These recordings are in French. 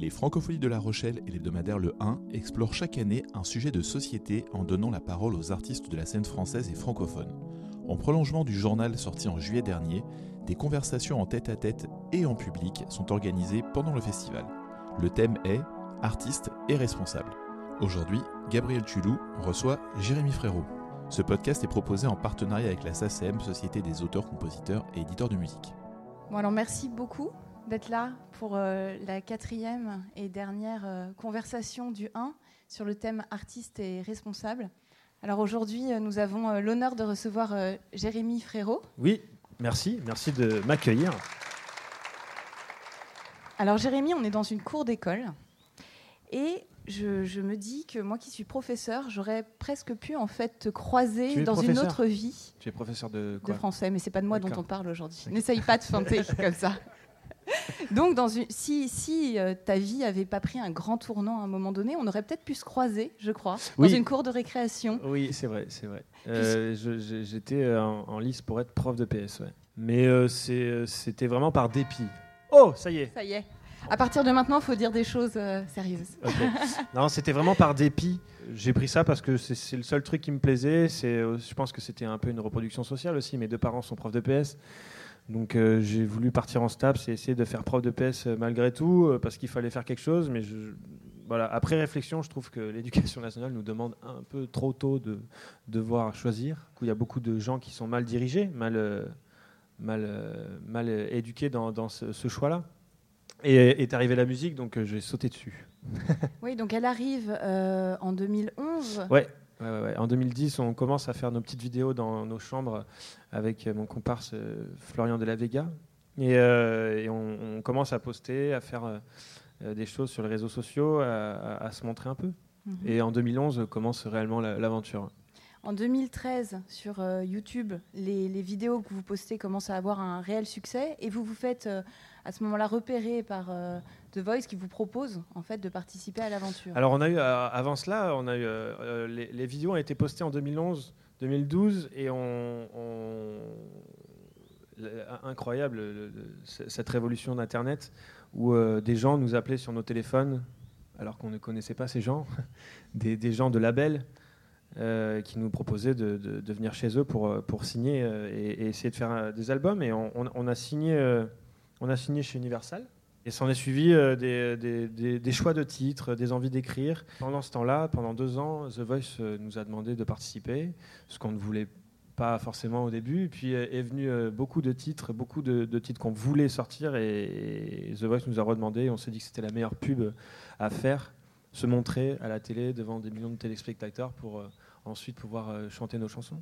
Les Francophonies de La Rochelle et l'hebdomadaire Le 1 explorent chaque année un sujet de société en donnant la parole aux artistes de la scène française et francophone. En prolongement du journal sorti en juillet dernier, des conversations en tête-à-tête et en public sont organisées pendant le festival. Le thème est Artistes et responsables. Aujourd'hui, Gabriel Tulou reçoit Jérémy Frérot. Ce podcast est proposé en partenariat avec la SACEM, Société des auteurs, compositeurs et éditeurs de musique. Bon alors merci beaucoup d'être là pour euh, la quatrième et dernière euh, conversation du 1 sur le thème artiste et responsable. Alors aujourd'hui, euh, nous avons l'honneur de recevoir Jérémy Frérot. Oui, merci, merci de m'accueillir. Alors Jérémy, on est dans une cour d'école et je, je me dis que moi qui suis professeur, j'aurais presque pu en fait te croiser dans une autre vie Tu es professeur de de français, mais c'est pas de moi dont on parle aujourd'hui. N'essaye pas de feinter comme ça. Donc, dans une, si, si euh, ta vie avait pas pris un grand tournant à un moment donné, on aurait peut-être pu se croiser, je crois, dans une cour de récréation. Oui, c'est vrai, c'est vrai. Euh, J'étais euh, en, en lice pour être prof de PS, ouais. Mais euh, c'était vraiment par dépit. Oh, ça y est. Ça y est. À partir de maintenant, il faut dire des choses sérieuses. Non, c'était vraiment par dépit. J'ai pris ça parce que c'est le seul truc qui me plaisait. Je pense que c'était un peu une reproduction sociale aussi. Mes deux parents sont profs de PS. Donc euh, j'ai voulu partir en STAPS et essayer de faire prof de PS euh, malgré tout, euh, parce qu'il fallait faire quelque chose. Mais je- voilà, après réflexion, je trouve que l'éducation nationale nous demande un peu trop tôt de devoir choisir. Il y a beaucoup de gens qui sont mal dirigés, mal, mal, mal éduqués dans, dans ce, ce choix-là. Et est arrivée la musique, donc j'ai sauté dessus. Oui, donc elle arrive euh, en 2011. Ouais. Ouais, ouais, ouais. En 2010, on commence à faire nos petites vidéos dans nos chambres avec euh, mon comparse euh, Florian de la Vega. Et, euh, et on, on commence à poster, à faire euh, des choses sur les réseaux sociaux, à, à- à se montrer un peu. Mhm. Et en 2011 commence réellement la- l'aventure. En 2013, sur euh, YouTube, les, les vidéos que vous postez commencent à avoir un réel succès et vous vous faites à ce moment-là repérer par euh, The Voice qui vous propose en fait de participer à l'aventure. Alors on a eu, euh, avant cela, on a eu, euh, les, vidéos ont été postées en 2011, 2012 et on, on- le- incroyable cette révolution d'Internet où des gens nous appelaient sur nos téléphones alors qu'on ne connaissait pas ces gens, des, gens de labels qui nous proposaient de, venir chez eux pour, pour signer et, essayer de faire des albums et on, a signé, on a signé chez Universal. Et s'en est suivi euh, des, choix de titres, des envies d'écrire. Pendant ce temps-là, pendant deux ans, The Voice euh, nous a demandé de participer, ce qu'on ne voulait pas forcément au début. Puis euh, est venu beaucoup de titres, beaucoup de, titres qu'on voulait sortir, et, The Voice nous a redemandé. On s'est dit que c'était la meilleure pub à faire, se montrer à la télé devant des millions de téléspectateurs pour ensuite pouvoir chanter nos chansons.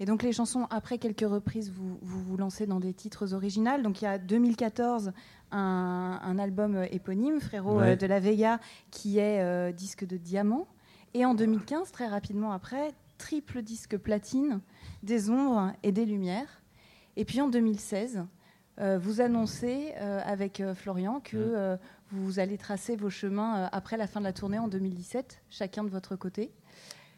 Et donc les chansons, après quelques reprises, vous vous, vous lancez dans des titres originaux. Donc il y a 2014 un, un album euh, éponyme, Frérot Ouais. euh, de la Vega, qui est euh, disque de diamant. Et en 2015, très rapidement après, triple disque platine, des ombres et des lumières. Et puis en 2016, euh, vous annoncez euh, avec euh, Florian que vous allez tracer vos chemins après la fin de la tournée en 2017, chacun de votre côté.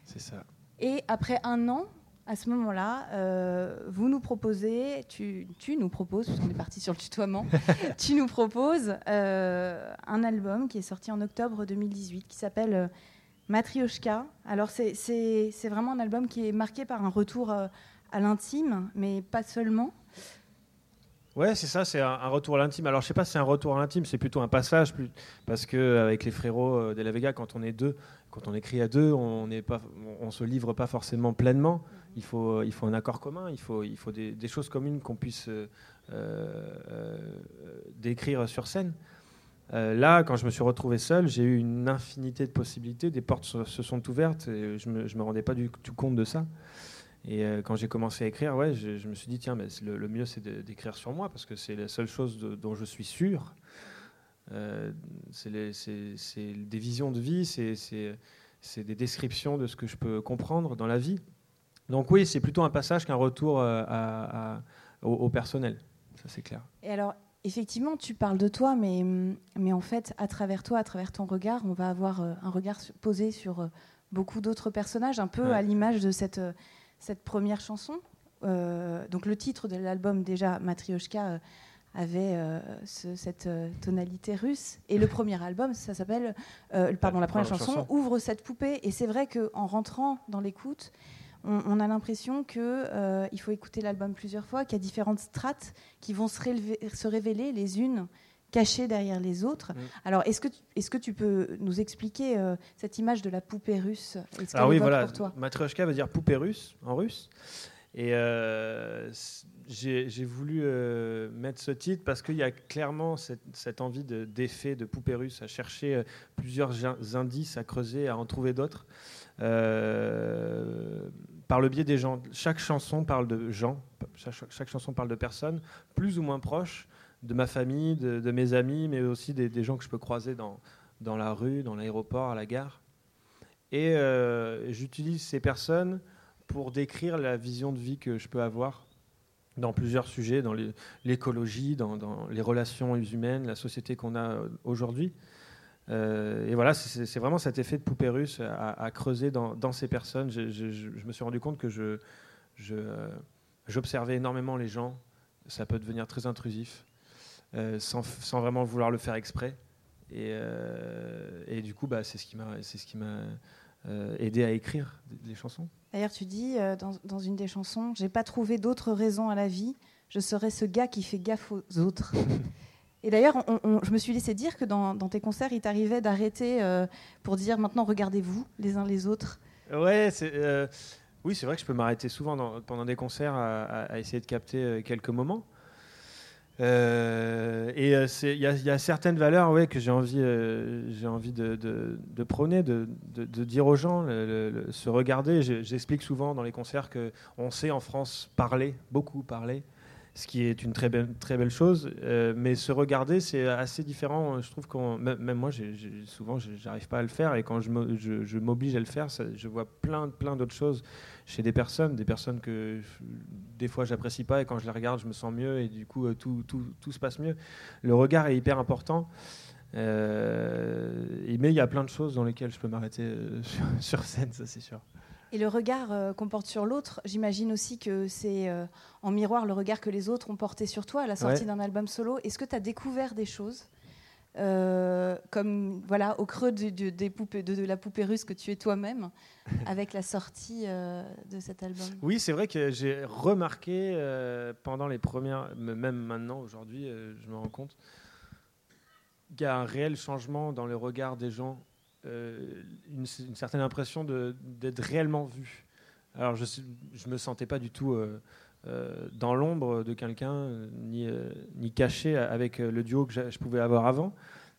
C'est ça. Et après un an, à ce moment-là, euh, vous nous proposez, tu, tu nous proposes, parce qu'on est parti sur le tutoiement, tu nous proposes euh, un album qui est sorti en octobre 2018 qui s'appelle euh, Matryoshka. Alors c'est- vraiment un album qui est marqué par un retour euh, à l'intime, mais pas seulement. Ouais, c'est ça, c'est un, un retour à l'intime. Alors, je sais pas si c'est un retour à l'intime, c'est plutôt un passage, plus- parce que avec les frérots de la Vega, quand on est deux, quand on écrit à deux, on n'est pas, on, on se livre pas forcément pleinement. Il faut, euh, il faut un accord commun, il faut, il faut des, choses communes qu'on puisse euh, euh, décrire sur scène. Euh, là, quand je me suis retrouvé seul, j'ai eu une infinité de possibilités, des portes se, sont ouvertes, et je je me rendais pas du tout compte de ça. Et quand j'ai commencé à écrire, ouais, je, me suis dit, tiens, mais le, mieux, c'est d'écrire sur moi, parce que c'est la seule chose dont je suis sûr. C'est des visions de vie, c'est des descriptions de ce que je peux comprendre dans la vie. Donc oui, c'est plutôt un passage qu'un retour euh, à- à- au, au personnel, ça c'est clair. Et alors, effectivement, tu parles de toi, mais, mais en fait, à travers toi, à travers ton regard, on va avoir euh, un regard posé sur euh, beaucoup d'autres personnages, un peu Ouais. à l'image de cette, cette première chanson. Euh, donc le titre de l'album, déjà, Matryoshka, euh, avait cette tonalité russe. Et le premier album, ça s'appelle, pardon, la première chanson, ouvre cette poupée. Et c'est vrai qu'en rentrant dans l'écoute, on, a l'impression qu'il faut écouter l'album plusieurs fois, qu'il y a différentes strates qui vont se révéler les unes cachées derrière les autres. Mm. Alors, est-ce que, tu, est que tu peux nous expliquer euh, cette image de la poupée russe? Alors oui, voilà, Matryoshka veut dire poupée russe en russe. Et euh, j'ai voulu euh, mettre ce titre parce qu'il y a clairement cette, envie d'effet de, poupée russe, à chercher plusieurs indices, à creuser, à en trouver d'autres. Par le biais des gens. Chaque chanson parle de gens, chaque chanson parle de personnes, plus ou moins proches, de ma famille, de, mes amis, mais aussi des, gens que je peux croiser dans, dans la rue, dans l'aéroport, à la gare. Et euh, j'utilise ces personnes pour décrire la vision de vie que je peux avoir dans plusieurs sujets, dans l'écologie, dans, les relations humaines, la société qu'on a euh, aujourd'hui. Euh, et voilà, c'est vraiment cet effet de poupée russe à, creuser dans, ces personnes. Je, je, me suis rendu compte que j'observais énormément les gens. Ça peut devenir très intrusif. Euh, sans, vraiment vouloir le faire exprès. Et, euh, du coup, bah, c'est ce qui m'a, c'est euh, aidé à écrire des, chansons. D'ailleurs, tu dis dans, une des chansons, j'ai pas trouvé d'autres raisons à la vie. Je serais ce gars qui fait gaffe aux autres. Et d'ailleurs, je me suis laissé dire que dans, tes concerts, il t'arrivait d'arrêter pour dire maintenant regardez-vous les uns les autres. Ouais, c'est, oui, c'est vrai que je peux m'arrêter souvent pendant des concerts à, essayer de capter quelques moments. Euh, et euh, il y, a certaines valeurs ouais, que j'ai envie, euh, de, prôner, de, dire aux gens, se regarder. J'explique souvent dans les concerts qu'on sait en France parler, beaucoup parler, ce qui est une très belle, chose. Euh, mais se regarder, c'est assez différent. Je trouve qu'on, même moi, j'ai, souvent, j'arrive pas à le faire. Et quand je, m'oblige à le faire, je vois plein, plein d'autres choses chez des personnes, des personnes que des fois j'apprécie pas. Et quand je les regarde, je me sens mieux. Et du coup, euh, tout, tout, tout se passe mieux. Le regard est hyper important. Euh, mais il y a plein de choses dans lesquelles je peux m'arrêter sur scène, ça c'est sûr. Et le regard euh, qu'on porte sur l'autre, j'imagine aussi que c'est euh, en miroir le regard que les autres ont porté sur toi à la sortie d'un album solo. Est-ce que tu as découvert des choses euh, comme voilà au creux de, des poupées, de, la poupée russe que tu es toi-même avec la sortie de cet album? Oui, c'est vrai que j'ai remarqué pendant les premières, même maintenant aujourd'hui, je me rends compte qu'il y a un réel changement dans le regard des gens euh, une, certaine impression d'être réellement vu. Alors je ne me sentais pas du tout euh, euh, dans l'ombre de quelqu'un, ni, ni caché avec le duo que je pouvais avoir avant.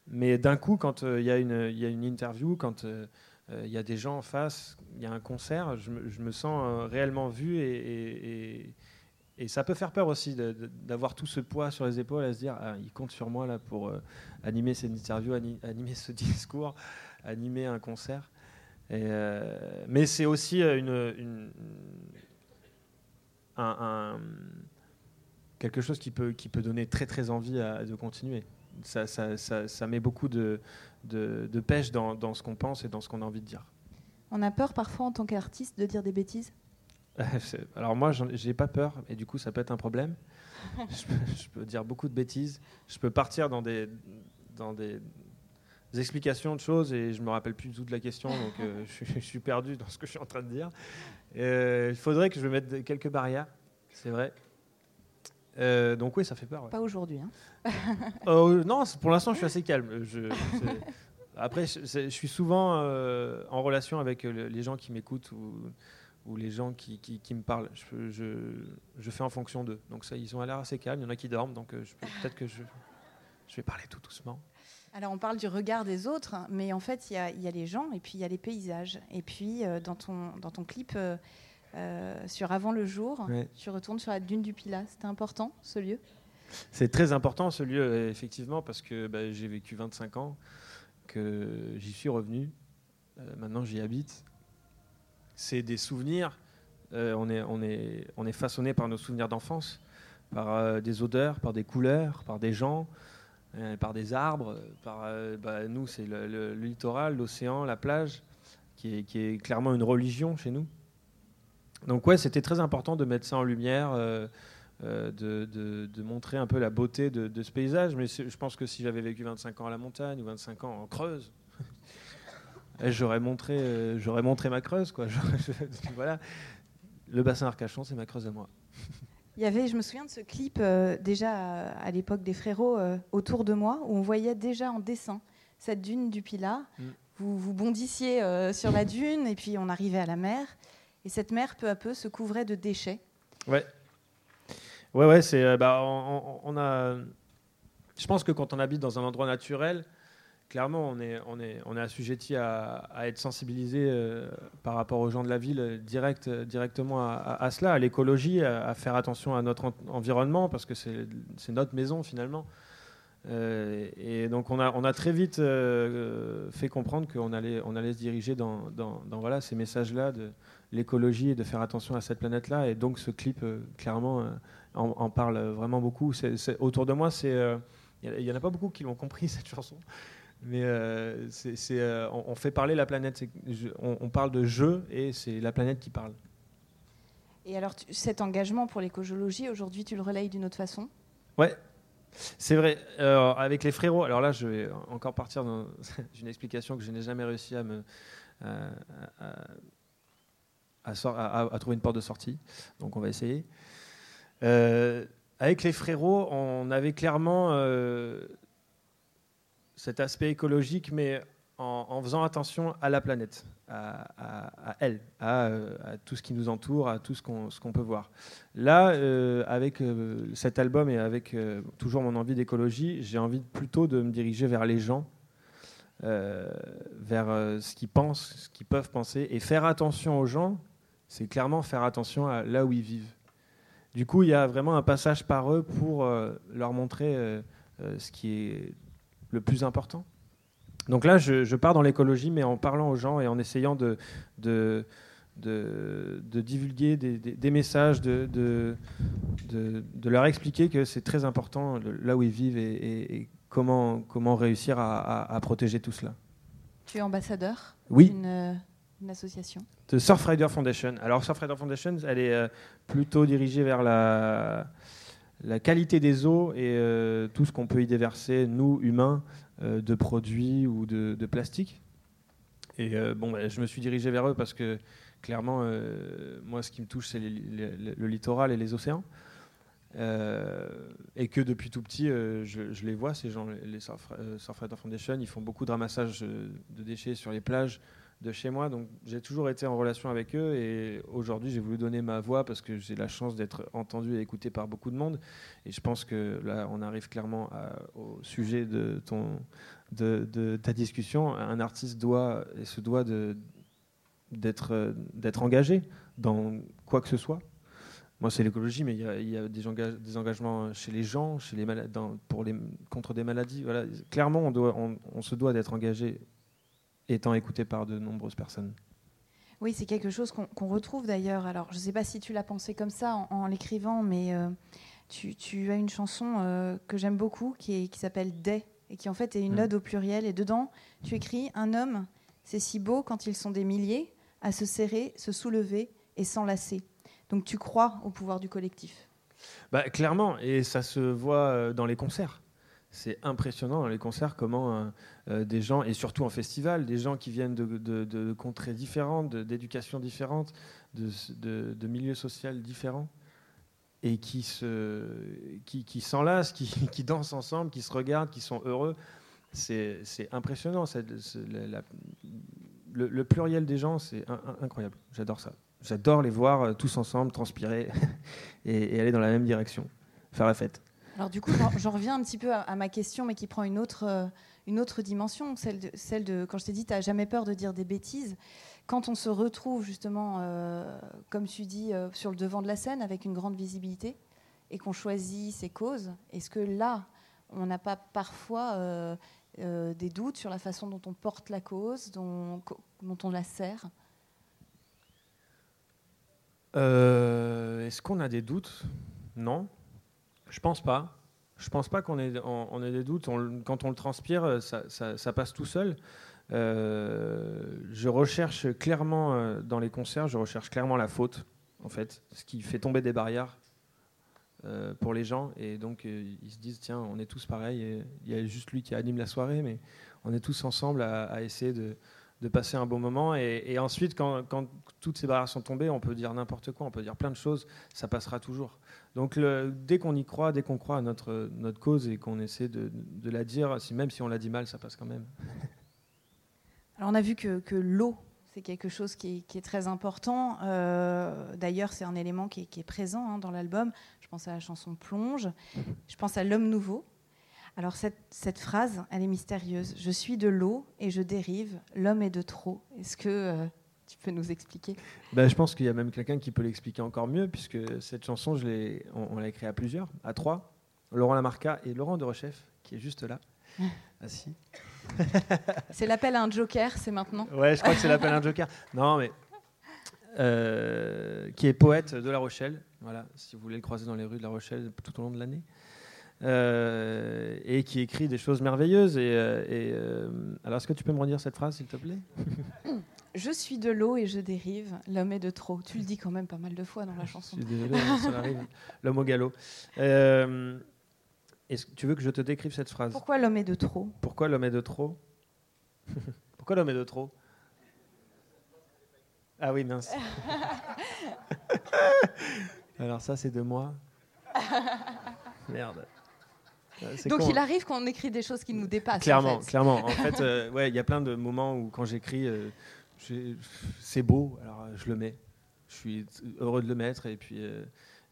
Mais d'un coup, quand il y, a une interview, quand il y a des gens en face, il y a un concert, je me, sens réellement vu et, et, ça peut faire peur aussi d'avoir tout ce poids sur les épaules à se dire ah, il compte sur moi là pour animer cette interview, animer ce discours animer un concert. Euh, mais c'est aussi euh, une, un, quelque chose qui peut, qui peut donner très très envie de continuer. Ça, ça, ça, met beaucoup de, de, pêche dans, dans, ce qu'on pense et dans ce qu'on a envie de dire. On a peur parfois en tant qu'artiste de dire des bêtises? Alors moi, j'ai pas peur, et du coup, ça peut être un problème. je, peux, je, peux, dire beaucoup de bêtises. Je peux partir dans des, dans des, explications de choses et je me rappelle plus du tout de la question, donc euh, je, suis perdu dans ce que je suis en train de dire. Euh, il faudrait que je mette quelques barrières, c'est vrai. Euh, donc oui, ça fait peur. Pas aujourd'hui. Hein. Non, pour l'instant, je suis assez calme. Je, après, je, suis souvent en relation avec les gens qui m'écoutent ou, ou, les gens qui, qui, me parlent. Je, fais en fonction d'eux. Donc ça, ils ont l'air assez calmes. Il y en a qui dorment, donc peut-être que je vais parler tout doucement. Alors on parle du regard des autres, mais en fait il y, a les gens et puis il y a les paysages. Et puis euh, dans, ton, dans ton clip euh, euh, sur Avant le jour, tu retournes sur la dune du Pilat. C'était important ce lieu? C'est très important ce lieu, effectivement, parce que bah, j'ai vécu 25 ans, que j'y suis revenu. maintenant j'y habite. C'est des souvenirs. on, est, on, est, on est façonné par nos souvenirs d'enfance, par des odeurs, par des couleurs, par des gens. Euh, par des arbres. Par, euh, bah, nous, c'est le, littoral, l'océan, la plage, qui est, clairement une religion chez nous. Donc ouais, c'était très important de mettre ça en lumière, euh, de, montrer un peu la beauté de, ce paysage. Mais je pense que si j'avais vécu 25 ans à la montagne ou 25 ans en Creuse, j'aurais montré, j'aurais montré ma Creuse. Quoi. voilà. Le bassin Arcachon, c'est ma Creuse à moi. Il y avait, je me souviens de ce clip déjà à, l'époque des frérots autour de moi, où on voyait déjà en dessin cette dune du Pilat. Mm. Vous, vous bondissiez sur la dune et puis on arrivait à la mer. Et cette mer, peu à peu, se couvrait de déchets. Ouais. Ouais, ouais, c'est. Euh, bah, on, a. Je pense que quand on habite dans un endroit naturel, clairement, on est, on est, on est assujetti à, être sensibilisé euh, par rapport aux gens de la ville, direct, directement à, cela, à l'écologie, à, faire attention à notre environnement, parce que c'est notre maison finalement. Euh, et donc on a, on a très vite fait comprendre qu'on allait, on allait se diriger dans, dans, dans voilà, ces messages-là de, l'écologie et de faire attention à cette planète-là. Et donc ce clip, euh, clairement, euh, en, parle vraiment beaucoup. autour de moi, il euh, n'y en a pas beaucoup qui l'ont compris, cette chanson. Mais c'est, on, fait parler la planète. On, parle de jeu et c'est la planète qui parle. Et alors, cet engagement pour l'écologie, aujourd'hui, tu le relayes d'une autre façon? Ouais, c'est vrai. avec les frérots, alors là, je vais encore partir dans une explication que je n'ai jamais réussi à me, à, trouver une porte de sortie. Donc on va essayer. Euh, avec les frérots, on avait clairement euh, cet aspect écologique, mais en, faisant attention à la planète, à, elle, euh, à, tout ce qui nous entoure, à tout ce qu'on peut voir. Là, avec cet album et avec toujours mon envie d'écologie, j'ai envie plutôt de me diriger vers les gens, vers ce qu'ils pensent, ce qu'ils peuvent penser, et faire attention aux gens c'est clairement faire attention à là où ils vivent. Du coup, il y a vraiment un passage par eux pour euh, leur montrer euh, euh, ce qui est le plus important. Donc là, je, pars dans l'écologie, mais en parlant aux gens et en essayant de, de, de, divulguer des, messages, de, de, leur expliquer que c'est très important là où ils vivent et, comment, comment réussir à, protéger tout cela. Tu es ambassadeur Oui une association De Surfrider Foundation. Alors Surfrider Foundation, elle est euh, plutôt dirigée vers la, la qualité des eaux et euh, tout ce qu'on peut y déverser, nous, humains, euh, de produits ou de, de plastique. Et bon, bah, je me suis dirigé vers eux parce que clairement, moi, ce qui me touche, c'est le littoral et les océans. et que depuis tout petit, je, les vois, ces gens, les Surfrider Foundation, ils font beaucoup de ramassage de déchets sur les plages, de chez moi. Donc j'ai toujours été en relation avec eux et aujourd'hui j'ai voulu donner ma voix parce que j'ai la chance d'être entendu et écouté par beaucoup de monde. Et je pense que là on arrive clairement au sujet de, ton, de, ta discussion. Un artiste doit et se doit d'être, engagé dans quoi que ce soit. Moi, c'est l'écologie, mais il y a, des, engagements chez les gens, chez les pour les, contre des maladies. Voilà. Clairement, on, doit, on se doit d'être engagé étant écouté par de nombreuses personnes. Oui, c'est quelque chose qu'on retrouve d'ailleurs. Alors, je ne sais pas si tu l'as pensé comme ça en, l'écrivant, mais euh, tu, as une chanson euh, que j'aime beaucoup qui, qui s'appelle Day et qui en fait est une mm. ode au pluriel. Et dedans, tu écris Un homme, c'est si beau quand ils sont des milliers à se serrer, se soulever et s'enlacer. Donc, tu crois au pouvoir du collectif bah, Clairement, et ça se voit euh, dans les concerts c'est impressionnant dans les concerts comment euh, euh, des gens, et surtout en festival, des gens qui viennent de, contrées différentes, d'éducations différentes, de, milieux sociaux différents, et qui, se, qui, s'enlacent, qui, qui, dansent ensemble, qui se regardent, qui sont heureux. C'est, impressionnant. le, pluriel des gens, c'est incroyable. J'adore ça. J'adore les voir euh, tous ensemble, transpirer et aller dans la même direction, faire la fête. Alors du coup, j'en reviens un petit peu à, ma question, mais qui prend une autre, euh, une autre dimension, celle de, celle de quand je t'ai dit, tu n'as jamais peur de dire des bêtises. Quand on se retrouve justement, euh, comme tu dis, euh, sur le devant de la scène avec une grande visibilité et qu'on choisit ses causes, est-ce que là, on n'a pas parfois des doutes sur la façon dont on porte la cause, dont, dont on la sert? Est-ce qu'on a des doutes? Non. Je pense pas. Je pense pas qu'on ait, des doutes. quand on le transpire, ça, passe tout seul. Euh, je recherche clairement euh, dans les concerts, je recherche clairement la faute, en fait, ce qui fait tomber des barrières pour les gens. Et donc, ils se disent, tiens, on est tous pareils. Il y a juste lui qui anime la soirée, mais on est tous ensemble à, essayer de, passer un bon moment. Et, ensuite, quand, toutes ces barrières sont tombées, on peut dire n'importe quoi, on peut dire plein de choses, ça passera toujours. Donc dès qu'on y croit, dès qu'on croit à notre, notre cause et qu'on essaie de, la dire, même si on l'a dit mal, ça passe quand même. Alors on a vu que, que l'eau, c'est quelque chose qui est, très important. Euh, d'ailleurs, c'est un élément qui est, présent hein, dans l'album. Je pense à la chanson Plonge, je pense à L'homme nouveau. Alors cette, cette, phrase, elle est mystérieuse. Je suis de l'eau et je dérive, l'homme est de trop. Est-ce que euh, tu peux nous expliquer? Ben, Je pense qu'il y a même quelqu'un qui peut l'expliquer encore mieux, puisque cette chanson, je on, on l'a écrite à plusieurs, à trois. Laurent Lamarca et Laurent de Rechef, qui est juste là, assis. c'est l'appel à un joker, c'est maintenant? Ouais, je crois que c'est l'appel à un joker. Non, mais. Euh, qui est poète de La Rochelle, voilà, si vous voulez le croiser dans les rues de La Rochelle tout au long de l'année. Euh, et qui écrit des choses merveilleuses. Et, euh, alors, est-ce que tu peux me redire cette phrase, s'il te plaît? Je suis de l'eau et je dérive, l'homme est de trop. Tu le dis quand même pas mal de fois dans la chanson. Je suis désolé, hein, ça arrive. L'homme au galop. Euh, est-ce que tu veux que je te décrive cette phrase? Pourquoi l'homme est de trop? Pourquoi l'homme est de trop? Pourquoi l'homme est de trop? Ah oui, mince. Alors ça, c'est de moi. Merde. Donc il hein. arrive qu'on écrit des choses qui nous dépassent. Clairement, en fait. clairement. En fait, euh, ouais, il y a plein de moments où quand j'écris, euh, c'est beau, alors je le mets. Je suis heureux de le mettre et puis euh,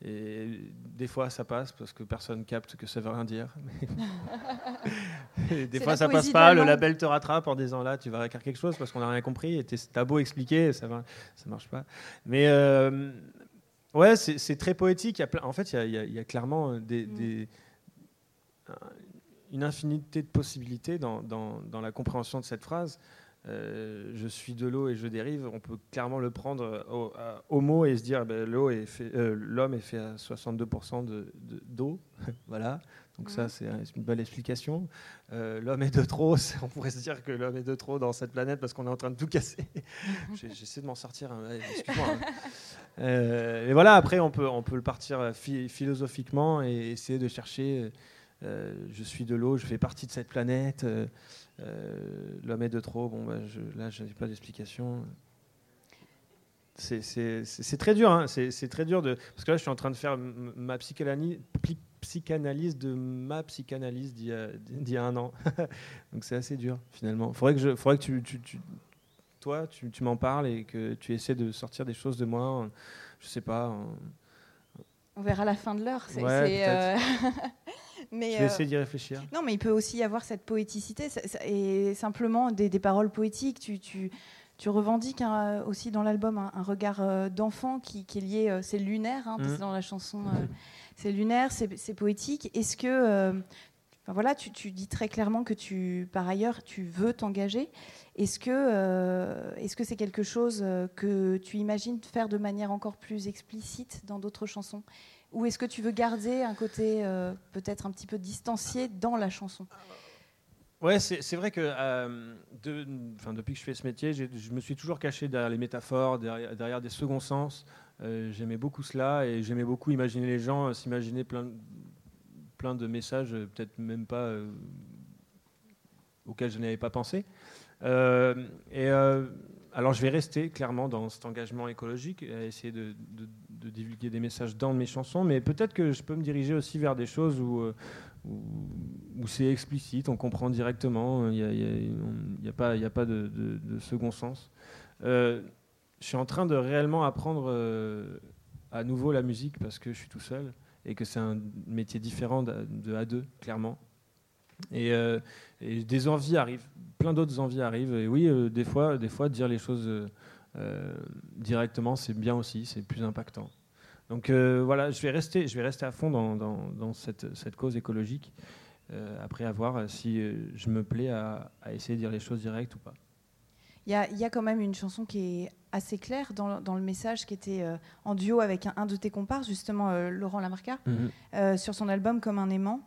et des fois, ça passe parce que personne capte que ça veut rien dire. des fois, ça passe pas. Le label te rattrape en disant là, tu vas écrire quelque chose parce qu'on n'a rien compris. Et t'as beau expliquer, ça va, ça marche pas. Mais euh, ouais, c'est très poétique. Il y a en fait, il y, a, clairement des, mm. des, une infinité de possibilités dans, dans, dans la compréhension de cette phrase. Euh, je suis de l'eau et je dérive, on peut clairement le prendre au, mot et se dire ben, l'eau est fait, euh, l'homme est fait à 62% de, d'eau, voilà. Donc ça c'est une belle explication. Euh, l'homme est de trop, on pourrait se dire que l'homme est de trop dans cette planète parce qu'on est en train de tout casser. J'essaie de m'en sortir, hein. excuse-moi. Hein. et voilà, après on peut on peut le partir philosophiquement et essayer de chercher. Je suis de l'eau, je fais partie de cette planète. Euh, l'homme est de trop, bon, bah, je, là, je n'ai pas d'explication. C'est très dur, hein. c'est très dur de parce que là, je suis en train de faire ma psychanalyse, psychanalyse de ma psychanalyse d'il y, y, a un an. Donc c'est assez dur finalement. Faudrait que je, faudrait que tu, tu, tu toi, tu, tu m'en parles et que tu essaies de sortir des choses de moi. Je sais pas. On verra la fin de l'heure. Ouais, euh... Mais, je vais euh, essayer d'y réfléchir. Non, mais il peut aussi y avoir cette poéticité et simplement des, paroles poétiques. Tu, tu, tu revendiques aussi dans l'album un, regard euh, d'enfant qui, qui, est lié, euh, c'est lunaire, hein, mmh. dans la chanson, c'est lunaire, c'est poétique. Est-ce que, voilà, tu, dis très clairement que tu, par ailleurs, tu veux t'engager. Est-ce que, est-ce que c'est quelque chose que tu imagines faire de manière encore plus explicite dans d'autres chansons? Ou est-ce que tu veux garder un côté euh, peut-être un petit peu distancié dans la chanson? Ouais, c'est vrai que euh, depuis que je fais ce métier, je me suis toujours caché derrière les métaphores, derrière, des seconds sens. Euh, j'aimais beaucoup cela et j'aimais beaucoup imaginer les gens, s'imaginer plein, plein de messages, peut-être même pas auxquels je n'avais pas pensé. et alors je vais rester clairement dans cet engagement écologique, à essayer de divulguer des messages dans mes chansons, mais peut-être que je peux me diriger aussi vers des choses où, euh, où, c'est explicite, on comprend directement, il n'y a, a, pas, a pas de, second sens. Euh, je suis en train de réellement apprendre euh, à nouveau la musique parce que je suis tout seul et que c'est un métier différent de, de A2, clairement. Et, et, des envies arrivent, plein d'autres envies arrivent. Et oui, des, fois, des fois, dire les choses euh, directement, c'est bien aussi, c'est plus impactant. Donc euh, voilà, je vais, rester, je vais rester à fond dans, dans, cette, cette, cause écologique, euh, après avoir si je me plais à, essayer de dire les choses directes ou pas. Il y, a, y a, quand même une chanson qui est assez claire dans, dans le message, qui était en duo avec un, de tes comparses, justement Laurent Lamarca, mhm. sur son album Comme un aimant.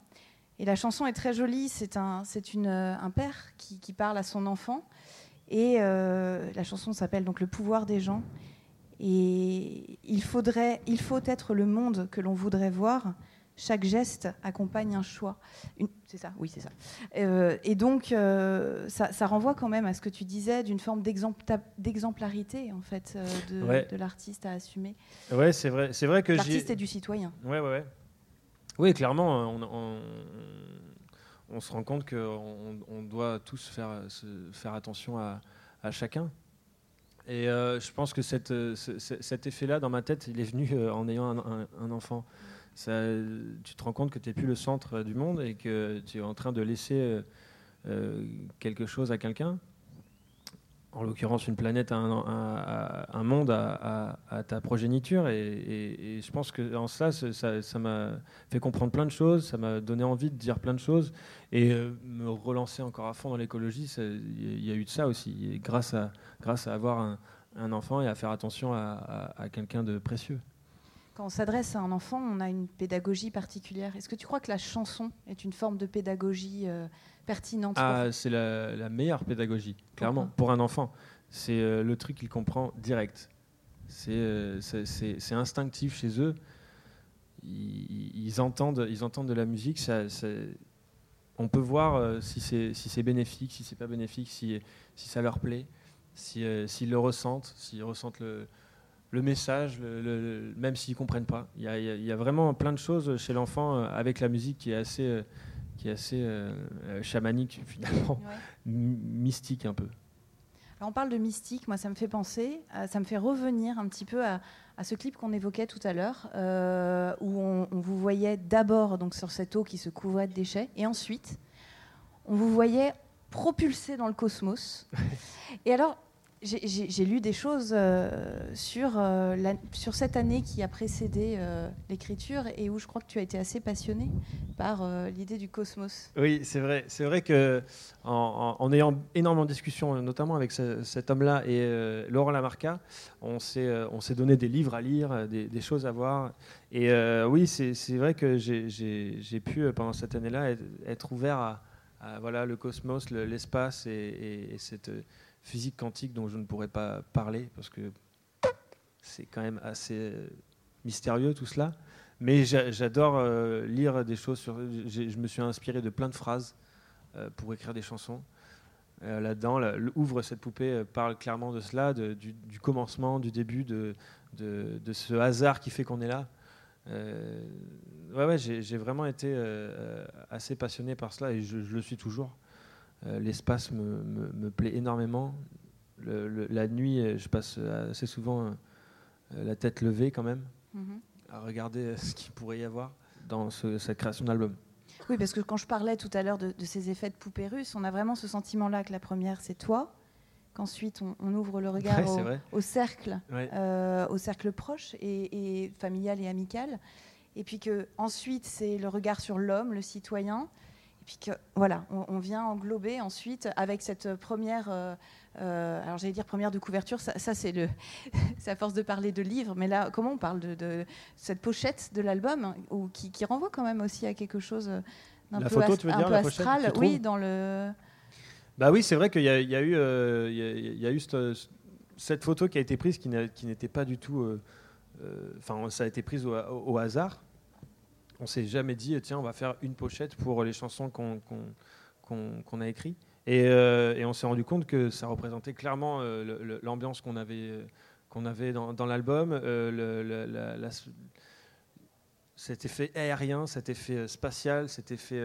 Et la chanson est très jolie, c'est un, une, un père qui, qui, parle à son enfant et euh, la chanson s'appelle donc Le pouvoir des gens. Et il, faudrait, il faut être le monde que l'on voudrait voir. Chaque geste accompagne un choix. C'est ça, oui, c'est ça. Euh, et donc, euh, ça, renvoie quand même à ce que tu disais d'une forme d'exemplarité, en fait, euh, de, l'artiste à assumer. Ouais, c'est vrai, c'est vrai que l'artiste est du citoyen. Ouais, ouais, ouais. Oui, clairement, on, se rend compte qu'on on doit tous faire, faire attention à, chacun. Et je pense que cette, cet effet-là, dans ma tête, il est venu en ayant un enfant tu te rends compte que tu n'es plus le centre du monde et que tu es en train de laisser euh, euh, quelque chose à quelqu'un, en l'occurrence une planète, un, un, monde à, ta progéniture. Et, je pense que en ça, ça m'a fait comprendre plein de choses, ça m'a donné envie de dire plein de choses et euh, me relancer encore à fond dans l'écologie. Il y a eu de ça aussi, grâce à, grâce à avoir un, enfant et à faire attention à quelqu'un de précieux. Quand on s'adresse à un enfant, on a une pédagogie particulière. Est-ce que tu crois que la chanson est une forme de pédagogie euh, pertinente ah, C'est la, meilleure pédagogie, clairement, pour un enfant. C'est euh, le truc qu'il comprend direct. Euh, c'est instinctif chez eux. Ils, entendent, ils entendent de la musique. Ça, on peut voir si c'est si bénéfique, si c'est pas bénéfique, si, si ça leur plaît, s'ils le ressentent, s'ils ressentent le, le message, même s'ils ne comprennent pas. Il y, a, vraiment plein de choses chez l'enfant euh, avec la musique qui est assez, euh, qui est assez euh, chamanique, finalement, mystique un peu. Alors on parle de mystique, moi ça me fait penser, ça me fait revenir un petit peu à, ce clip qu'on évoquait tout à l'heure, où on, on, vous voyait d'abord donc sur cette eau qui se couvrait de déchets, et ensuite on vous voyait propulsé dans le cosmos. et alors j'ai lu des choses euh, sur, euh, sur cette année qui a précédé euh, l'écriture et où je crois que tu as été assez passionné par l'idée du cosmos. Oui, c'est vrai. C'est vrai que en, ayant énormément de discussions, notamment avec cet homme-là et Laurent Lamarca, on s'est donné des livres à lire, des, choses à voir. Et oui, c'est vrai que j'ai pu, pendant cette année-là, être, ouvert à, voilà, le cosmos, l'espace et cette physique quantique dont je ne pourrais pas parler parce que c'est quand même assez euh, mystérieux tout cela. Mais j'adore euh, lire des choses sur. Je me suis inspiré de plein de phrases euh, pour écrire des chansons. Là-dedans, Ouvre cette poupée parle clairement de cela, du, commencement, du début, de, de, ce hasard qui fait qu'on est là. ouais, j'ai vraiment été assez passionné par cela et je le suis toujours. Euh, l'espace me, plaît énormément. la nuit, euh, je passe assez souvent euh, la tête levée quand même, mhm. à regarder ce qu'il pourrait y avoir dans cette création d'album. Oui, parce que quand je parlais tout à l'heure de, ces effets de poupée russe, on a vraiment ce sentiment-là que la première, c'est toi, qu'ensuite on, ouvre le regard au, cercle, au cercle proche et, et, familial et amical, et puis que ensuite c'est le regard sur l'homme, le citoyen, et puis que, voilà, on, vient englober ensuite avec cette première, euh, euh, alors j'allais dire première de couverture, ça, c'est le, à force de parler de livres, mais là, comment on parle de, cette pochette de l'album, ou qui, renvoie quand même aussi à quelque chose d'un peu, photo, tu veux dire, astral, oui, dans le. Bah oui, c'est vrai qu'il y, a eu, euh, il y a, eu cette, photo qui a été prise qui n'était pas du tout, enfin, ça a été prise au hasard on s'est jamais dit, tiens, on va faire une pochette pour les chansons qu'on a écrites. Euh, et, on s'est rendu compte que ça représentait clairement euh, l'ambiance qu'on avait, qu'on avait dans, l'album, euh, cet effet aérien, cet effet spatial, cet effet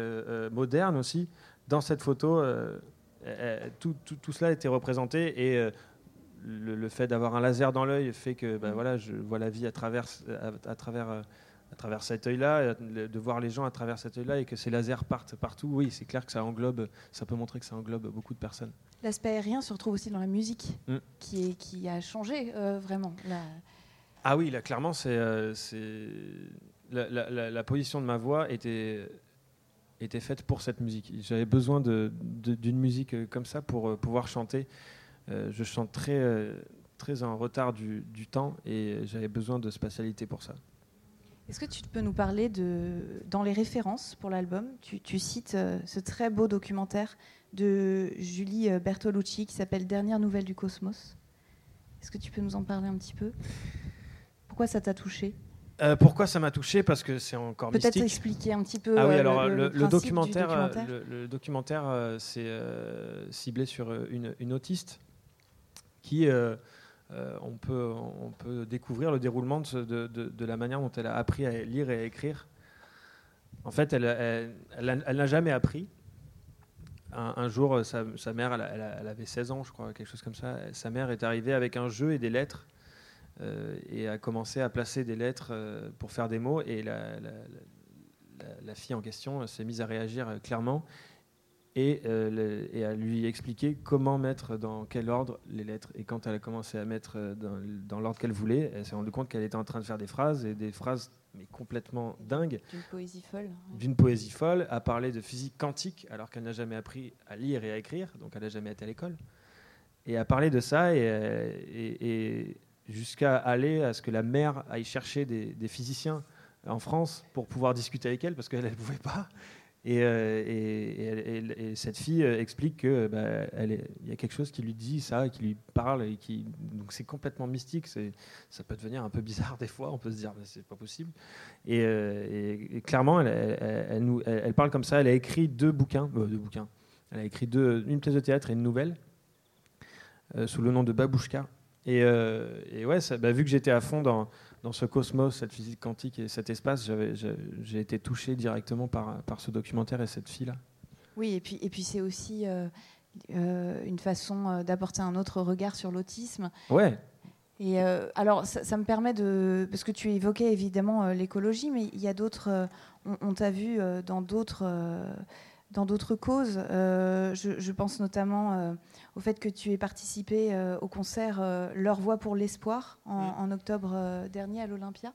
moderne aussi. Dans cette photo, tout, cela était représenté et le, fait d'avoir un laser dans l'œil fait que ben, voilà, je vois la vie à travers, à travers à travers cet œil-là, de voir les gens à travers cet œil-là et que ces lasers partent partout, oui, c'est clair que ça englobe, ça peut montrer que ça englobe beaucoup de personnes. L'aspect aérien se retrouve aussi dans la musique, mm. qui, est, qui a changé euh, vraiment. Ah oui, là, clairement, c'est, euh, la, position de ma voix était, était faite pour cette musique. J'avais besoin de, d'une musique euh, comme ça pour pouvoir chanter. je chante très, très en retard du, du temps et j'avais besoin de spatialité pour ça. Est-ce que tu peux nous parler de, dans les références pour l'album, tu, cites euh, ce très beau documentaire de Julie euh, Bertolucci qui s'appelle Dernière nouvelle du cosmos. Est-ce que tu peux nous en parler un petit peu? Pourquoi ça t'a touché? Euh, pourquoi ça m'a touché? Parce que c'est encore Peut-être expliquer un petit peu. Ah oui, euh, alors le, documentaire, documentaire? le, documentaire, c'est euh, ciblé sur une, une autiste qui, on, peut, on peut découvrir le déroulement de, la manière dont elle a appris à lire et à écrire. En fait, elle, n'a jamais appris. Un, jour, euh, sa, mère, elle, avait 16 ans, je crois, quelque chose comme ça. Sa mère est arrivée avec un jeu et des lettres euh, et a commencé à placer des lettres euh, pour faire des mots. Et la, fille en question euh, s'est mise à réagir euh, clairement et, euh, le- et à lui expliquer comment mettre dans quel ordre les lettres. Et quand elle a commencé à mettre euh, dans, dans l'ordre qu'elle voulait, elle s'est rendue compte qu'elle était en train de faire des phrases et des phrases mais complètement dingues, D'une poésie folle. ouais. d'une poésie folle, à parler de physique quantique alors qu'elle n'a jamais appris à lire et à écrire, donc elle n'a jamais été à l'école. Et à parler de ça et, euh, et- et jusqu'à aller à ce que la mère aille chercher des, des physiciens en France pour pouvoir discuter avec elle parce qu'elle ne pouvait pas. Et, euh, et- cette fille euh, explique que bah, elle est- il y a quelque chose qui lui dit ça, qui lui parle donc c'est complètement mystique. Ça peut devenir un peu bizarre des fois. On peut se dire mais c'est pas possible. Et, euh, clairement, elle, parle comme ça. Elle a écrit deux bouquins, euh, deux bouquins. Elle a écrit une pièce de théâtre et une nouvelle euh, sous le nom de Babouchka. Et, euh, et ouais, ça- bah, vu que j'étais à fond dans, dans ce cosmos, cette physique quantique et cet espace, j'ai été touché directement par, par ce documentaire et cette fille-là. Oui, et puis, et puis c'est aussi euh, euh, une façon d'apporter un autre regard sur l'autisme. Ouais, Et euh, alors, ça, ça me permet de. Parce que tu évoquais évidemment euh, l'écologie, mais il y a d'autres. euh, on on t'a vu dans d'autres. Dans d'autres causes, Euh, je, je pense notamment euh, au fait que tu aies participé euh, au concert Leur Voix pour l'espoir en, Mm. en octobre dernier à l'Olympia.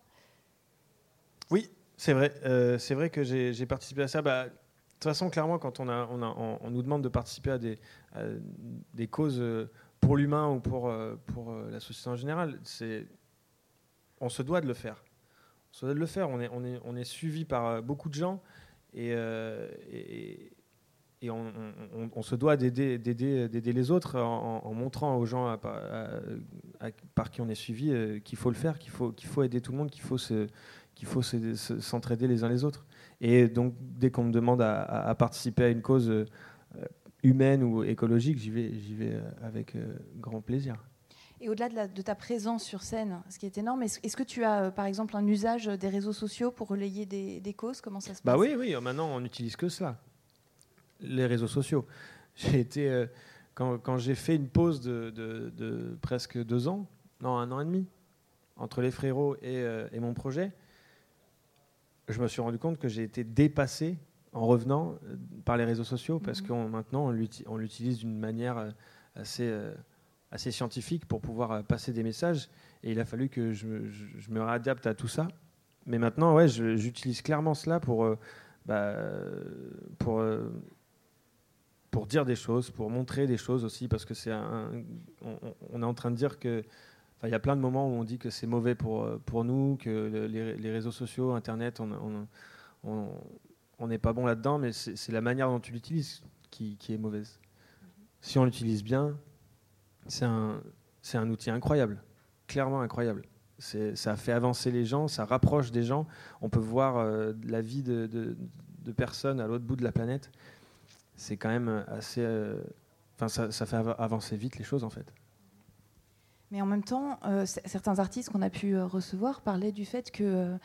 Oui, c'est vrai. C'est vrai que j'ai participé à ça. Bah, de toute façon, clairement, quand on, a, on, a- on- on nous demande de participer à des, à des causes pour l'humain ou pour, pour la société en général, on se doit de le faire. On se doit de le faire. On est, on est, on est suivi par beaucoup de gens et, euh, on, on- se doit d'aider, les autres en, montrant aux gens par qui on est suivi euh, qu'il faut le faire, qu'il faut, qu'il faut aider tout le monde, qu'il faut se s'entraider les uns les autres. Et donc, dès qu'on me demande à, participer à une cause euh, humaine ou écologique, j'y vais, avec grand plaisir. Et au-delà de, ta présence sur scène, ce qui est énorme, est-ce que tu as, euh, par exemple, un usage des réseaux sociaux pour relayer des, des causes? Comment ça se passe? Bah oui, oui, maintenant on n'utilise que cela, les réseaux sociaux. J'ai été, euh, quand, quand j'ai fait une pause de, de- de presque deux ans, non, un an et demi, entre les frérots et, euh, et mon projet, je me suis rendu compte que j'ai été dépassé en revenant euh, par les réseaux sociaux parce Mhm. que maintenant on l'uti- on l'utilise d'une manière assez, assez scientifique pour pouvoir euh, passer des messages et il a fallu que je, me- réadapte à tout ça. Mais maintenant, ouais, j'utilise clairement cela pour, euh, bah, euh, pour, pour dire des choses, pour montrer des choses aussi, parce que c'est un, on, est en train de dire que il y a plein de moments où on dit que c'est mauvais pour, pour nous, que le- les, les réseaux sociaux, Internet, on n'est pas bon là-dedans, mais c'est la manière dont tu l'utilises qui, qui est mauvaise. Si on l'utilise bien, c'est un, un outil incroyable, clairement incroyable. Ça fait avancer les gens, ça rapproche des gens. On peut voir euh, la vie de, de- personnes à l'autre bout de la planète. C'est quand même assez. euh, Enfin, ça, fait av- avancer vite les choses en fait. Mais en même temps, euh, certains artistes qu'on a pu euh, recevoir parlaient du fait que euh, euh,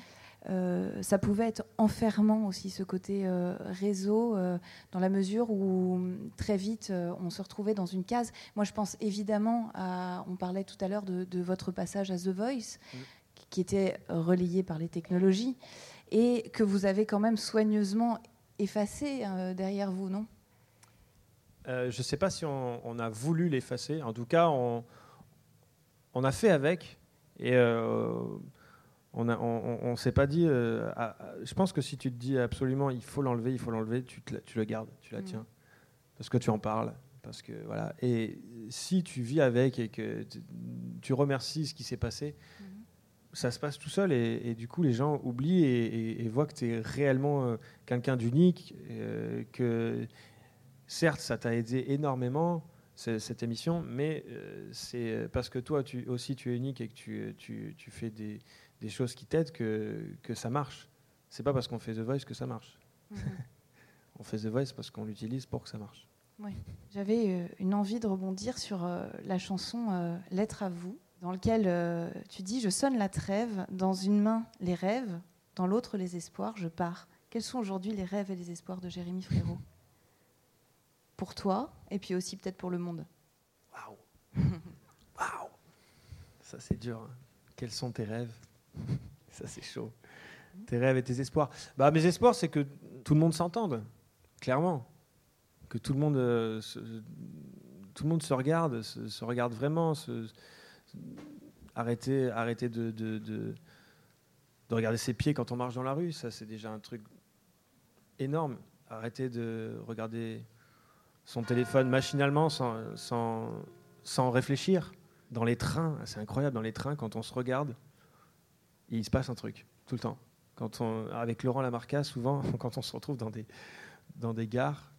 ça pouvait être enfermant aussi ce côté euh, réseau, euh, dans la mesure où très vite euh, on se retrouvait dans une case. Moi, je pense évidemment à. On parlait tout à l'heure de, de votre passage à The Voice, Mm. qui- était relayé par les technologies, et que vous avez quand même soigneusement effacé euh, derrière vous, non? Euh, je ne sais pas si on, on a voulu l'effacer. En tout cas, on, on a fait avec. Et euh, on ne on, on s'est pas dit. euh, je pense que si tu te dis absolument il faut l'enlever, il faut l'enlever, tu, te tu le gardes, tu la Mm. tiens. Parce que tu en parles. Parce que, voilà. Et si tu vis avec et que tu, tu remercies ce qui s'est passé, Mhm. ça se passe tout seul. Et, et du coup, les gens oublient et, et- et voient que tu es réellement euh, quelqu'un d'unique. euh, que certes, ça t'a aidé énormément, ce- cette émission, mais c'est parce que toi tu, aussi tu es unique et que tu, tu- tu fais des, des choses qui t'aident que, que ça marche. C'est pas parce qu'on fait The Voice que ça marche. Mhm. On fait The Voice parce qu'on l'utilise pour que ça marche. J'avais euh, une envie de rebondir sur euh, la chanson euh, Lettre à vous, dans lequel euh, tu dis Je sonne la trêve, dans une main les rêves, dans l'autre les espoirs, je pars. Quels sont aujourd'hui les rêves et les espoirs de Jérémy Frérot? Pour toi, et puis aussi peut-être pour le monde. Waouh Waouh Ça, c'est dur. hein. Quels sont tes rêves? Ça, c'est chaud. Tes rêves et tes espoirs. Bah, mes espoirs, c'est que tout le monde s'entende, clairement. Que tout le monde, euh, se, tout le monde se regarde, se, regarde vraiment. Se- arrêter arrêter de, de, de- de regarder ses pieds quand on marche dans la rue. Ça, c'est déjà un truc énorme. Arrêter de regarder son téléphone machinalement sans, sans, sans réfléchir. Dans les trains, c'est incroyable, dans les trains, quand on se regarde, il se passe un truc, tout le temps. Quand on, avec Laurent Lamarca, souvent, quand on se retrouve dans des, gares,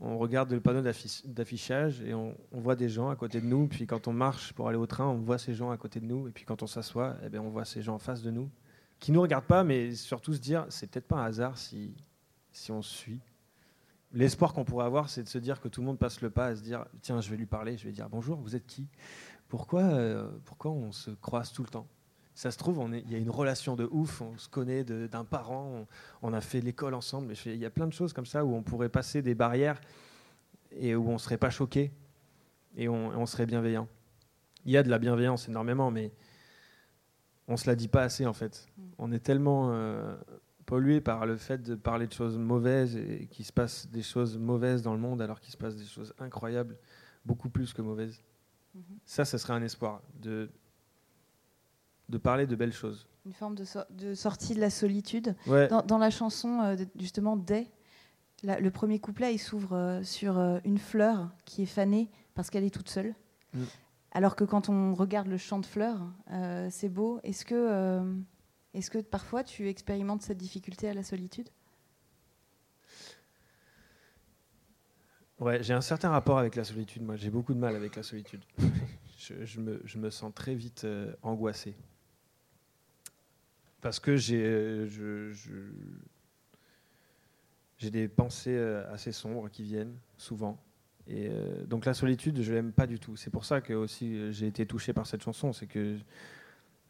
on regarde le panneau d'affichage et on, voit des gens à côté de nous. Puis quand on marche pour aller au train, on voit ces gens à côté de nous. Et puis quand on s'assoit, eh ben, on voit ces gens en face de nous, qui nous regardent pas, mais surtout se dire, c'est peut-être pas un hasard si, si on suit. L'espoir qu'on pourrait avoir, c'est de se dire que tout le monde passe le pas à se dire tiens, je vais lui parler, je vais dire bonjour, vous êtes qui? Pourquoi, euh, pourquoi on se croise tout le temps? Ça se trouve, il y a une relation de ouf, on se connaît d'un parent, on, on a fait l'école ensemble, il y a plein de choses comme ça où on pourrait passer des barrières et où on ne serait pas choqué et on, on serait bienveillant. Il y a de la bienveillance énormément, mais on se la dit pas assez en fait. Mm. On est tellement euh, pollué par le fait de parler de choses mauvaises et qu'il se passe des choses mauvaises dans le monde alors qu'il se passe des choses incroyables, beaucoup plus que mauvaises. Mhm. Ça, ce serait un espoir de, de parler de belles choses. Une forme de, so- de sortie de la solitude. Ouais, Dans, dans la chanson, euh, justement, Day, la- le premier couplet, il s'ouvre euh, sur euh, une fleur qui est fanée parce qu'elle est toute seule. Mm. Alors que quand on regarde le champ de fleurs, c'est beau. Est-ce que, est-ce que parfois tu expérimentes cette difficulté à la solitude? Ouais j'ai un certain rapport avec la solitude. Moi, j'ai beaucoup de mal avec la solitude. je, je me, je me sens très vite angoissé. Parce que j'ai euh, je- je- des pensées euh, assez sombres qui viennent souvent. Et euh, donc la solitude, je l'aime pas du tout. C'est pour ça que aussi j'ai été touché par cette chanson, c'est que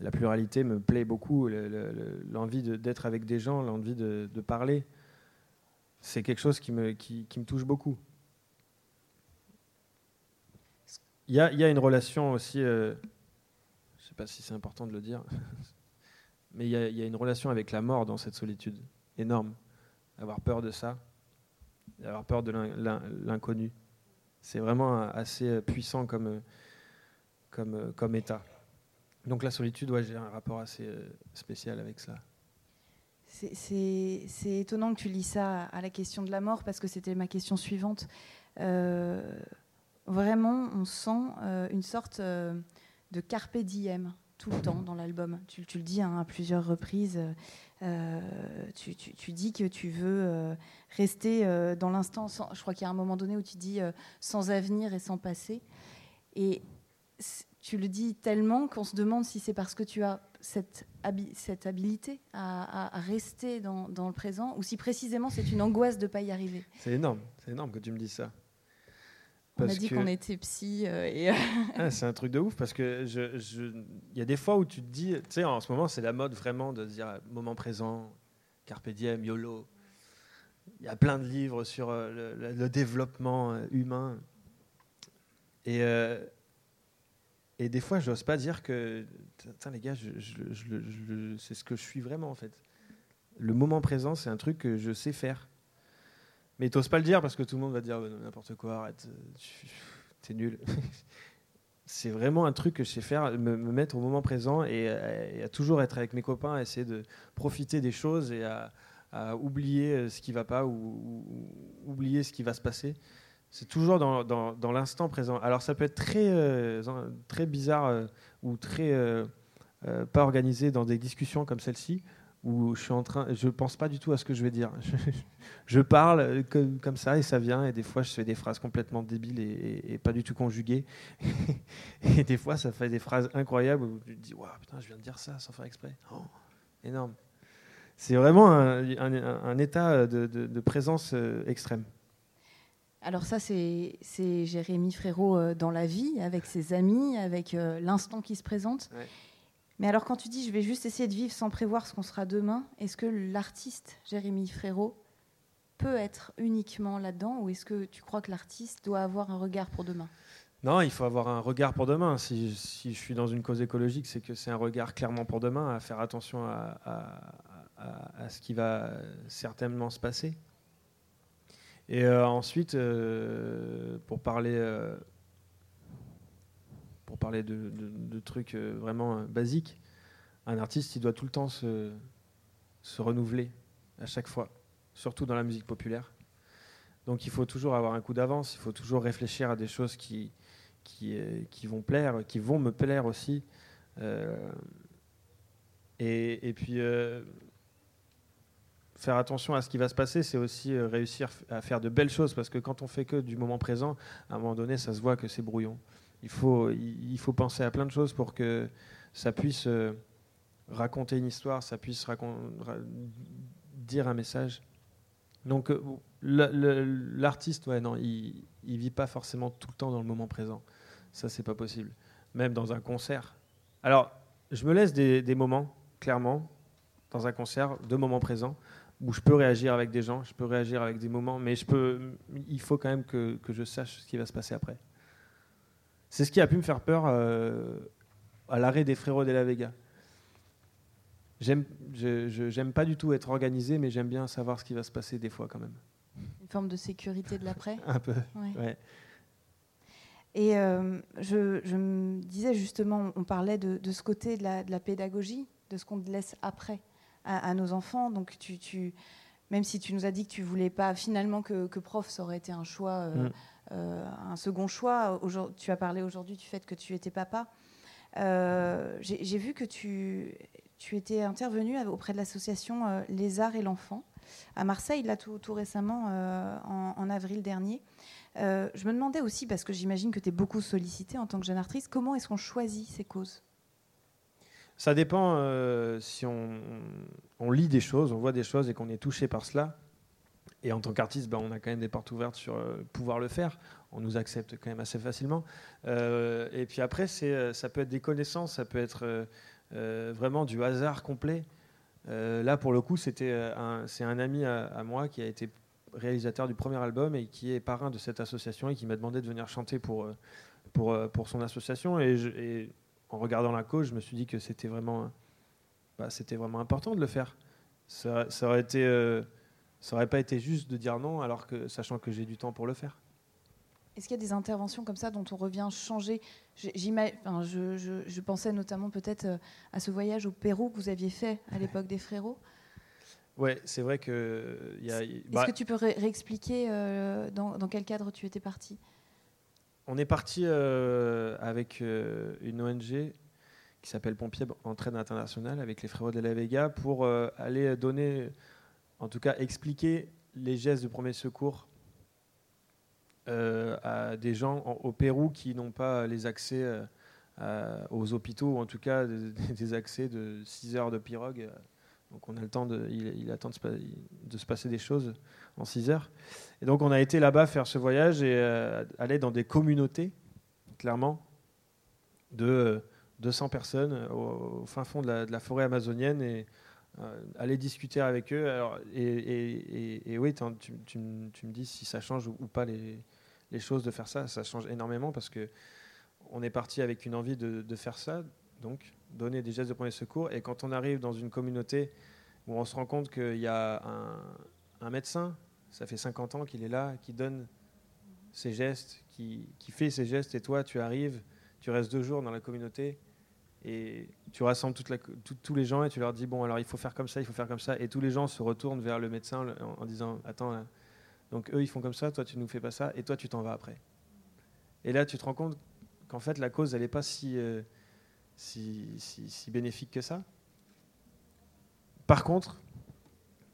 la pluralité me plaît beaucoup, le- le- le- l'envie d'être avec des gens, l'envie de, parler. C'est quelque chose qui me, qui, me touche beaucoup. Il y a, y a une relation aussi, euh, je ne sais pas si c'est important de le dire, mais il y, a, une relation avec la mort dans cette solitude énorme. Avoir peur de ça, avoir peur de l'in- l'in- l'inconnu. C'est vraiment assez puissant comme, comme, état. Donc la solitude, ouais, j'ai un rapport assez euh, spécial avec ça. C'est- étonnant que tu lis ça à la question de la mort parce que c'était ma question suivante. Euh, vraiment, on sent euh, une sorte de carpe diem tout le temps dans l'album. Tu, le dis hein, à plusieurs reprises. euh, tu, dis que tu veux euh, rester euh, dans l'instant. Je crois qu'il y a un moment donné où tu dis sans avenir et sans passé. Et tu le dis tellement qu'on se demande si c'est parce que tu as cette, habi- habilité à, rester dans, dans le présent ou si précisément c'est une angoisse de ne pas y arriver. C'est énorme, c'est énorme que tu me dises ça. On a dit qu'on était psy euh, et Ah, c'est un truc de ouf parce que je, je- il y a des fois où tu te dis, tu sais, en ce moment, c'est la mode vraiment de dire euh, moment présent, carpe diem, YOLO. Il y a plein de livres sur euh, le, le- le développement euh, humain. Et, euh, et des fois, j'ose pas dire que, les gars, je, je- je- je- c'est ce que je suis vraiment en fait. Le moment présent, c'est un truc que je sais faire. Mais t'oses pas le dire parce que tout le monde va dire euh, n'importe quoi, arrête, euh, t'es nul. c'est vraiment un truc que je sais faire, me, me mettre au moment présent et, à- toujours être avec mes copains, essayer de profiter des choses et à, oublier euh, ce qui va pas ou, ou- ou oublier ce qui va se passer. C'est toujours dans, l'instant présent. Alors ça peut être très, euh, très bizarre ou très pas organisé dans des discussions comme celle-ci, où je suis en train, je pense pas du tout à ce que je vais dire. je parle comme, comme, ça et ça vient, et des fois je fais des phrases complètement débiles et, pas du tout conjuguées. et des fois ça fait des phrases incroyables où tu te dis, waouh, putain, je viens de dire ça sans faire exprès. Oh, énorme. C'est vraiment un, état de, présence euh, extrême. Alors ça, c'est Jérémy Frérot euh, dans la vie, avec ses amis, avec euh, l'instant qui se présente. Mais alors quand tu dis je vais juste essayer de vivre sans prévoir ce qu'on sera demain, est-ce que l'artiste Jérémy Frérot peut être uniquement là-dedans ou est-ce que tu crois que l'artiste doit avoir un regard pour demain? Non, il faut avoir un regard pour demain. Si, je suis dans une cause écologique, c'est que c'est un regard clairement pour demain, à faire attention à, ce qui va certainement se passer. Et euh, ensuite, euh, pour parler... Euh, pour parler de, trucs euh, vraiment euh, basiques, un artiste, il doit tout le temps se, renouveler à chaque fois, surtout dans la musique populaire. Donc il faut toujours avoir un coup d'avance, il faut toujours réfléchir à des choses qui, euh, vont plaire, qui vont me plaire aussi. et, et, puis faire attention à ce qui va se passer, c'est aussi réussir à faire de belles choses, parce que quand on fait que du moment présent, à un moment donné, ça se voit que c'est brouillon il faut, il faut penser à plein de choses pour que ça puisse euh, raconter une histoire, ça puisse dire un message. Donc euh, l'artiste, ouais, non, il, il vit pas forcément tout le temps dans le moment présent. Ça, c'est pas possible. Même dans un concert. Alors, je me laisse des, des, moments, clairement, dans un concert, de moments présents, où je peux réagir avec des gens, je peux réagir avec des moments, mais je peux, il faut quand même que, que je sache ce qui va se passer après. C'est ce qui a pu me faire peur euh, à l'arrêt des frérots de la Vega. J'aime, j'aime pas du tout être organisé, mais j'aime bien savoir ce qui va se passer des fois quand même. Une forme de sécurité de l'après Un peu, ouais. Et euh, je, je, me disais justement, on parlait de, de ce côté de la, de la, pédagogie, de ce qu'on laisse après à, nos enfants. Donc, tu, tu, même si tu nous as dit que tu voulais pas finalement que, que prof, ça aurait été un choix euh, mm. Euh, un second choix. Tu as parlé aujourd'hui du fait que tu étais papa. Euh, j'ai vu que tu, tu étais intervenu auprès de l'association euh, Les Arts et l'Enfant à Marseille, là tout, récemment, en, avril dernier. je me demandais aussi, parce que j'imagine que tu es beaucoup sollicité en tant que jeune artiste, comment est-ce qu'on choisit ces causes? Ça dépend si on, on, lit des choses, on voit des choses et qu'on est touché par cela. Et en tant qu'artiste, ben, on a quand même des portes ouvertes sur euh, pouvoir le faire. On nous accepte quand même assez facilement. Euh, et puis après, euh, ça peut être des connaissances, ça peut être vraiment du hasard complet. là, pour le coup, c'était c'est un ami à, moi qui a été réalisateur du premier album et qui est parrain de cette association et qui m'a demandé de venir chanter pour, pour, pour son association. Et, en regardant la cause, je me suis dit que c'était vraiment, bah, c'était vraiment important de le faire. Ça aurait été ça n'aurait pas été juste de dire non, alors que sachant que j'ai du temps pour le faire. Est-ce qu'il y a des interventions comme ça dont on revient changer? Je, je, je, pensais notamment peut-être euh, à ce voyage au Pérou que vous aviez fait à l'époque des frérots. Oui, c'est vrai que. Est-ce bah que tu peux réexpliquer euh, dans, quel cadre tu étais parti? On est parti euh, avec une ONG qui s'appelle Pompiers Entraide Internationale avec les frérots de la Vega pour aller donner en tout cas expliquer les gestes de premier secours euh, à des gens au Pérou qui n'ont pas les accès euh, aux hôpitaux, ou en tout cas des, accès de 6 heures de pirogue. Donc on a le temps de, il, attend de se, passer des choses en 6 heures. Et donc on a été là-bas faire ce voyage et euh, aller dans des communautés, clairement, de 200 personnes au, fin fond de la, de la forêt amazonienne. Et euh, aller discuter avec eux. Alors, et, oui, tu, me dis si ça change ou, pas les, choses de faire ça. Ça change énormément parce que on est parti avec une envie de, faire ça, donc donner des gestes de premier secours. Et quand on arrive dans une communauté où on se rend compte qu'il y a un, médecin, ça fait 50 ans qu'il est là, qui donne ses gestes, qui, qui fait ses gestes, et toi, tu arrives, tu restes deux jours dans la communauté et tu rassembles tous les gens et tu leur dis bon alors il faut faire comme ça, il faut faire comme ça, et tous les gens se retournent vers le médecin en, disant attends, donc eux ils font comme ça, toi tu nous fais pas ça, et toi tu t'en vas après. Et là tu te rends compte qu'en fait la cause elle n'est pas euh, si, si, bénéfique que ça, Par contre,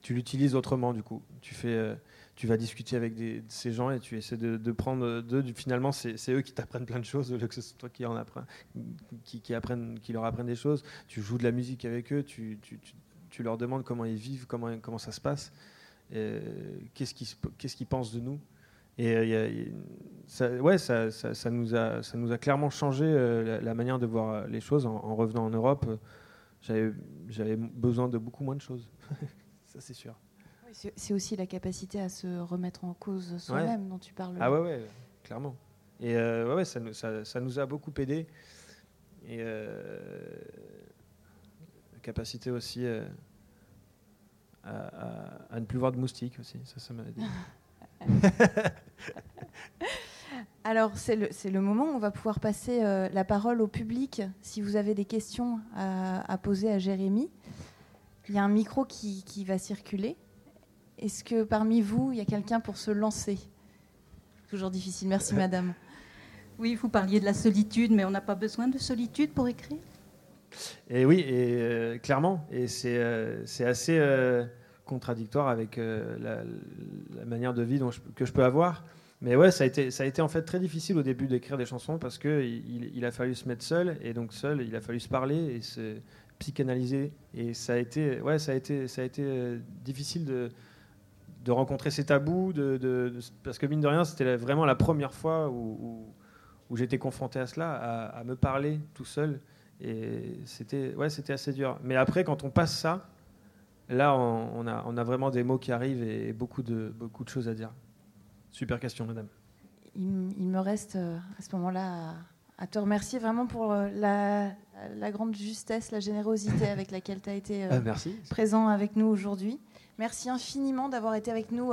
tu l'utilises autrement du coup. Tu fais, euh, tu vas discuter avec ces gens et tu essaies de, prendre d'eux. Finalement, c'est eux qui t'apprennent plein de choses au lieu que ce soit toi qui en apprends, qui, apprennent, qui leur apprennent des choses. Tu joues de la musique avec eux, tu, leur demandes comment ils vivent, comment, ça se passe, qu'est-ce qu'ils pensent de nous. Et euh, ça, ouais, ça nous a clairement changé euh, la, manière de voir les choses en, revenant en Europe. J'avais besoin de beaucoup moins de choses, ça c'est sûr. c'est aussi la capacité à se remettre en cause soi-même dont tu parles. Ah ouais, ouais clairement. Et euh, ouais, ça, nous, ça, nous a beaucoup aidé. Et la capacité aussi à, à, ne plus voir de moustiques aussi, ça, ça m'a aidé. Alors, c'est le, le, moment où on va pouvoir passer euh, la parole au public. Si vous avez des questions à, poser à Jérémy, il y a un micro qui, qui va circuler. Est-ce que parmi vous, il y a quelqu'un pour se lancer? Toujours difficile. Merci, madame. Oui, vous parliez de la solitude, mais on n'a pas besoin de solitude pour écrire? Et oui, et euh, clairement. Et c'est euh, assez contradictoire avec euh, la, manière de vie que je peux avoir. Mais ouais, ça a, été, ça a été en fait très difficile au début d'écrire des chansons parce qu'il il a fallu se mettre seul et donc seul, il a fallu se parler et se psychanalyser. Et ça a été, ouais, ça a été, ça a été euh, difficile de, de rencontrer ces tabous, de, parce que mine de rien, c'était vraiment la première fois où, où, j'étais confronté à cela, à, me parler tout seul. Et c'était ouais, assez dur. Mais après, quand on passe ça, là, on, a, vraiment des mots qui arrivent et beaucoup de, beaucoup de choses à dire. Super question, madame. Il, me reste euh, à ce moment-là à, te remercier vraiment pour euh, la, grande justesse, la générosité avec laquelle tu as été euh, ah, présent avec nous aujourd'hui. Merci infiniment d'avoir été avec nous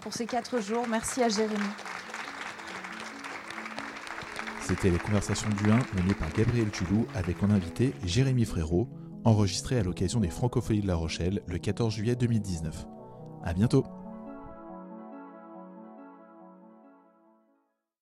pour ces quatre jours. Merci à Jérémy. C'était les conversations du 1 menées par Gabriel Tulou avec mon invité Jérémy Frérot, enregistré à l'occasion des Francophonies de La Rochelle le 14 juillet 2019. À bientôt!